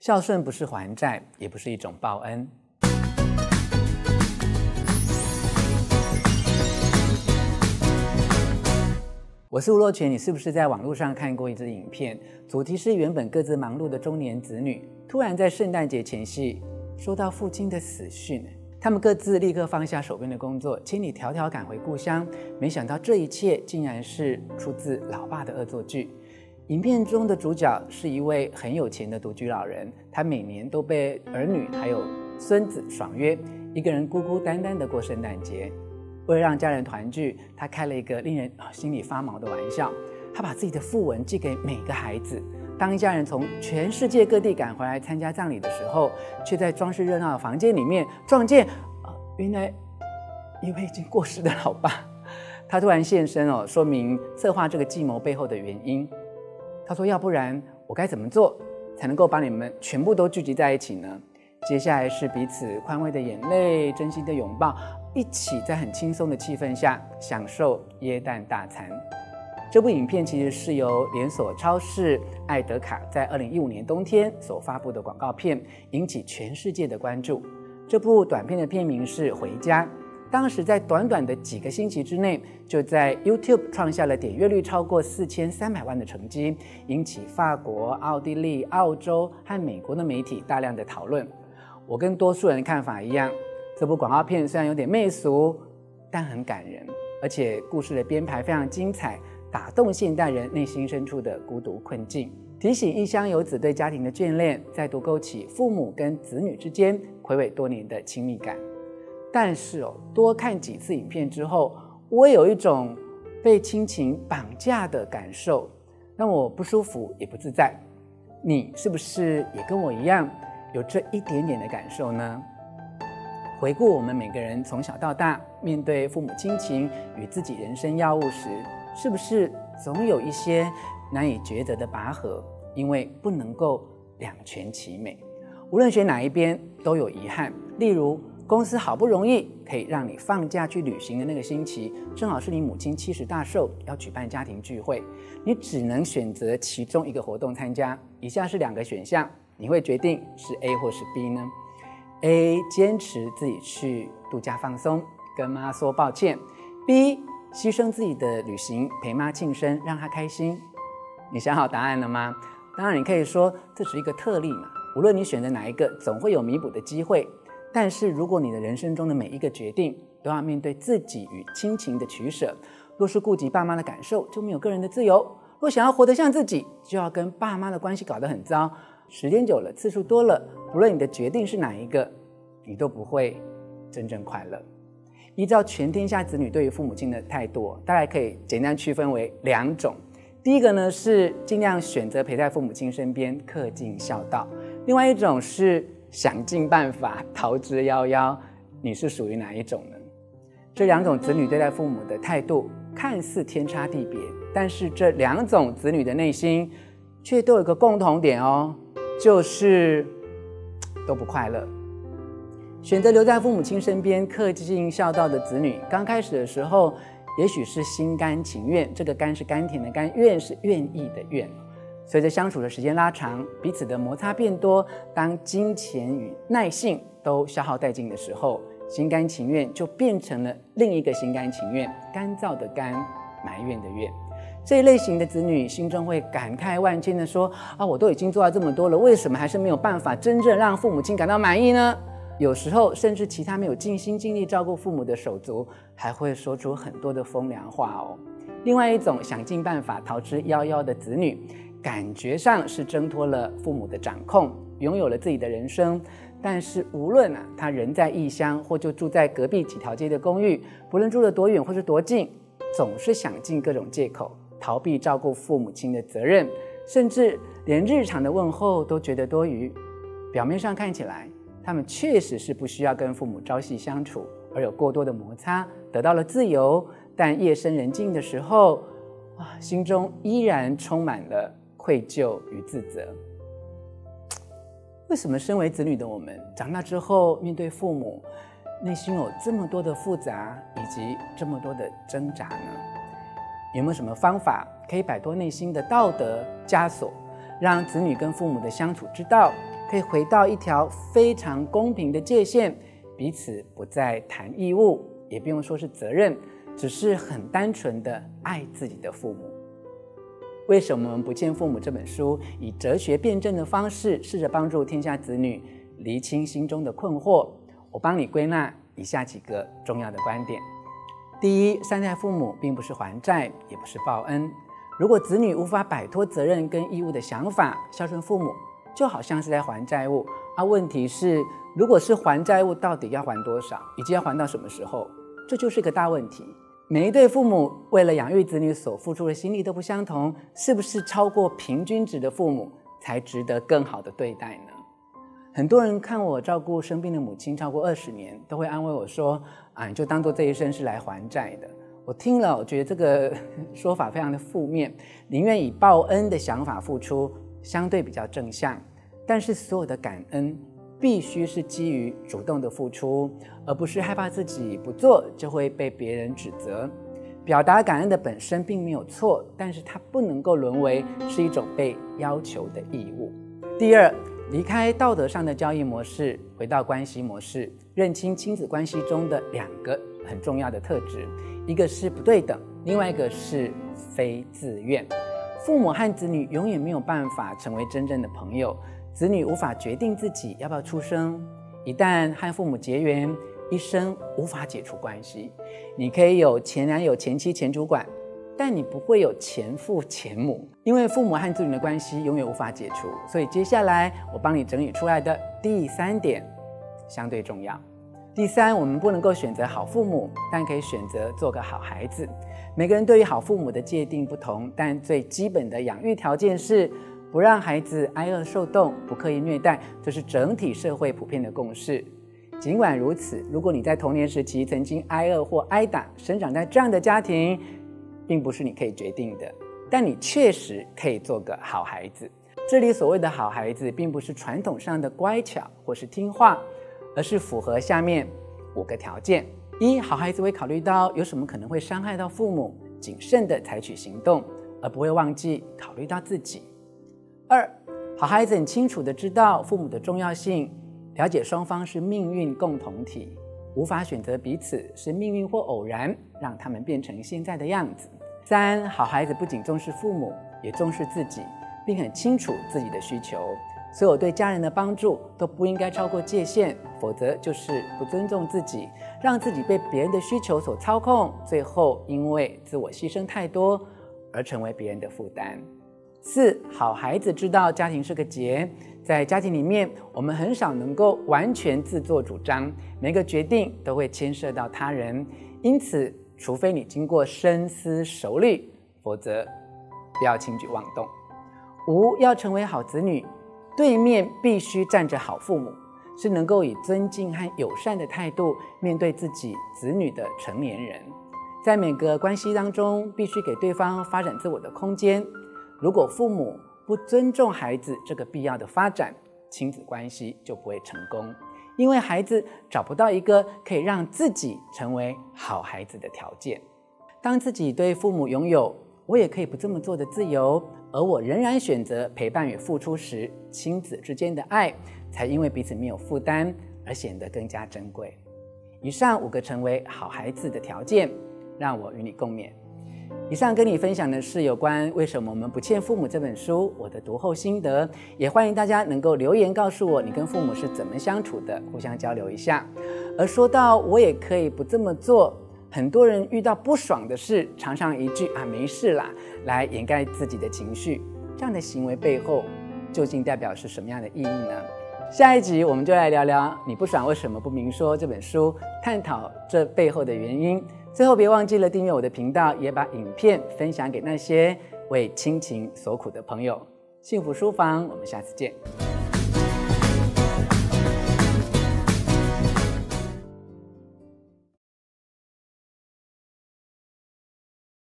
孝顺不是还债，也不是一种报恩。我是吴若权，你是不是在网络上看过一支影片？主题是原本各自忙碌的中年子女，突然在圣诞节前夕收到父亲的死讯，他们各自立刻放下手边的工作，千里迢迢赶回故乡。没想到这一切竟然是出自老爸的恶作剧。影片中的主角是一位很有钱的独居老人，他每年都被儿女还有孙子爽约，一个人孤孤单单的过圣诞节。为了让家人团聚，他开了一个令人心里发毛的玩笑。他把自己的訃闻寄给每个孩子。当一家人从全世界各地赶回来参加葬礼的时候，却在装饰热闹的房间里面撞见，呃，原来一位已经过世的老爸。他突然现身哦，说明策划这个计谋背后的原因。他说：“要不然我该怎么做才能够把你们全部都聚集在一起呢？”接下来是彼此宽慰的眼泪，真心的拥抱。一起在很轻松的气氛下享受耶诞大餐。这部影片其实是由连锁超市爱德卡在二零一五年冬天所发布的广告片，引起全世界的关注。这部短片的片名是《回家》，当时在短短的几个星期之内，就在 YouTube 创下了点阅率超过四千三百万的成绩，引起法国、奥地利、澳洲和美国的媒体大量的讨论。我跟多数人的看法一样。这部广告片虽然有点媚俗，但很感人，而且故事的编排非常精彩，打动现代人内心深处的孤独困境，提醒异乡游子对家庭的眷恋，再度勾起父母跟子女之间暌违多年的亲密感。但是哦，多看几次影片之后，我有一种被亲情绑架的感受，让我不舒服也不自在。你是不是也跟我一样有这一点点的感受呢？回顾我们每个人从小到大面对父母亲情与自己人生要务时，是不是总有一些难以抉择的拔河？因为不能够两全其美，无论选哪一边都有遗憾。例如，公司好不容易可以让你放假去旅行的那个星期，正好是你母亲七十大寿，要举办家庭聚会，你只能选择其中一个活动参加。以下是两个选项，你会决定是 A 或是 B 呢？A 坚持自己去度假放松，跟妈说抱歉；B 牺牲自己的旅行陪妈庆生，让她开心。你想好答案了吗？当然，你可以说这是一个特例嘛。无论你选择哪一个，总会有弥补的机会。但是，如果你的人生中的每一个决定都要面对自己与亲情的取舍，若是顾及爸妈的感受，就没有个人的自由；若想要活得像自己，就要跟爸妈的关系搞得很糟。时间久了，次数多了，不论你的决定是哪一个，你都不会真正快乐。依照全天下子女对于父母亲的态度，大概可以简单区分为两种。第一个呢是尽量选择陪在父母亲身边，恪尽孝道；另外一种是想尽办法逃之夭夭。你是属于哪一种呢？这两种子女对待父母的态度看似天差地别，但是这两种子女的内心却都有一个共同点哦。就是都不快乐。选择留在父母亲身边，恪尽孝道的子女，刚开始的时候，也许是心甘情愿。这个“甘”是甘甜的“甘”，“愿”是愿意的“愿”。随着相处的时间拉长，彼此的摩擦变多，当金钱与耐性都消耗殆尽的时候，心甘情愿就变成了另一个心甘情愿，干燥的“干”，埋怨的“怨”。这一类型的子女心中会感慨万千的说：“啊，我都已经做到这么多了，为什么还是没有办法真正让父母亲感到满意呢？”有时候，甚至其他没有尽心尽力照顾父母的手足，还会说出很多的风凉话哦。另外一种想尽办法逃之夭夭的子女，感觉上是挣脱了父母的掌控，拥有了自己的人生。但是无论啊，他人在异乡，或就住在隔壁几条街的公寓，不论住得多远或是多近，总是想尽各种借口。逃避照顾父母亲的责任，甚至连日常的问候都觉得多余。表面上看起来，他们确实是不需要跟父母朝夕相处，而有过多的摩擦，得到了自由。但夜深人静的时候，啊，心中依然充满了愧疚与自责。为什么身为子女的我们，长大之后面对父母，内心有这么多的复杂，以及这么多的挣扎呢？有没有什么方法可以摆脱内心的道德枷锁，让子女跟父母的相处之道可以回到一条非常公平的界限，彼此不再谈义务，也不用说是责任，只是很单纯的爱自己的父母。为什么不见父母这本书以哲学辩证的方式，试着帮助天下子女厘清心中的困惑？我帮你归纳以下几个重要的观点：第一，善待父母并不是还债，也不是报恩。如果子女无法摆脱责任跟义务的想法，孝顺父母就好像是在还债务。而问题是，如果是还债务，到底要还多少，以及要还到什么时候？这就是一个大问题。每一对父母为了养育子女所付出的心力都不相同，是不是超过平均值的父母才值得更好的对待呢？很多人看我照顾生病的母亲超过二十年，都会安慰我说：“啊，你就当做这一生是来还债的。”我听了，我觉得这个说法非常的负面，宁愿以报恩的想法付出，相对比较正向。但是所有的感恩。必须是基于主动的付出，而不是害怕自己不做就会被别人指责。表达感恩的本身并没有错，但是它不能够沦为是一种被要求的义务。第二，离开道德上的交易模式，回到关系模式，认清亲子关系中的两个很重要的特质：一个是不对等，另外一个是非自愿。父母和子女永远没有办法成为真正的朋友。子女无法决定自己要不要出生，一旦和父母结缘，一生无法解除关系。你可以有前男友、前妻、前主管，但你不会有前父、前母，因为父母和子女的关系永远无法解除。所以接下来我帮你整理出来的第三点相对重要。第三，我们不能够选择好父母，但可以选择做个好孩子。每个人对于好父母的界定不同，但最基本的养育条件是。不让孩子挨饿受冻，不刻意虐待，这是整体社会普遍的共识。尽管如此，如果你在童年时期曾经挨饿或挨打，生长在这样的家庭，并不是你可以决定的，但你确实可以做个好孩子。这里所谓的好孩子，并不是传统上的乖巧或是听话，而是符合下面五个条件：一，好孩子会考虑到有什么可能会伤害到父母，谨慎地采取行动，而不会忘记考虑到自己。二，好孩子很清楚地知道父母的重要性，了解双方是命运共同体，无法选择彼此，是命运或偶然让他们变成现在的样子。三，好孩子不仅重视父母，也重视自己，并很清楚自己的需求。所有对家人的帮助都不应该超过界限，否则就是不尊重自己，让自己被别人的需求所操控，最后因为自我牺牲太多而成为别人的负担。四，好孩子知道家庭是个结，在家庭里面，我们很少能够完全自作主张，每个决定都会牵涉到他人，因此，除非你经过深思熟虑，否则不要轻举妄动。五，要成为好子女，对面必须站着好父母，是能够以尊敬和友善的态度面对自己子女的成年人，在每个关系当中，必须给对方发展自我的空间。如果父母不尊重孩子这个必要的发展，亲子关系就不会成功，因为孩子找不到一个可以让自己成为好孩子的条件。当自己对父母拥有“我也可以不这么做”的自由，而我仍然选择陪伴与付出时，亲子之间的爱才因为彼此没有负担而显得更加珍贵。以上五个成为好孩子的条件，让我与你共勉。以上跟你分享的是有关为什么我们不欠父母这本书我的读后心得，也欢迎大家能够留言告诉我你跟父母是怎么相处的，互相交流一下。而说到我也可以不这么做，很多人遇到不爽的事，常常一句啊没事啦，来掩盖自己的情绪，这样的行为背后究竟代表是什么样的意义呢？下一集我们就来聊聊你不爽为什么不明说这本书，探讨这背后的原因。最后，别忘记了订阅我的频道，也把影片分享给那些为亲情所苦的朋友。幸福书房，我们下次见。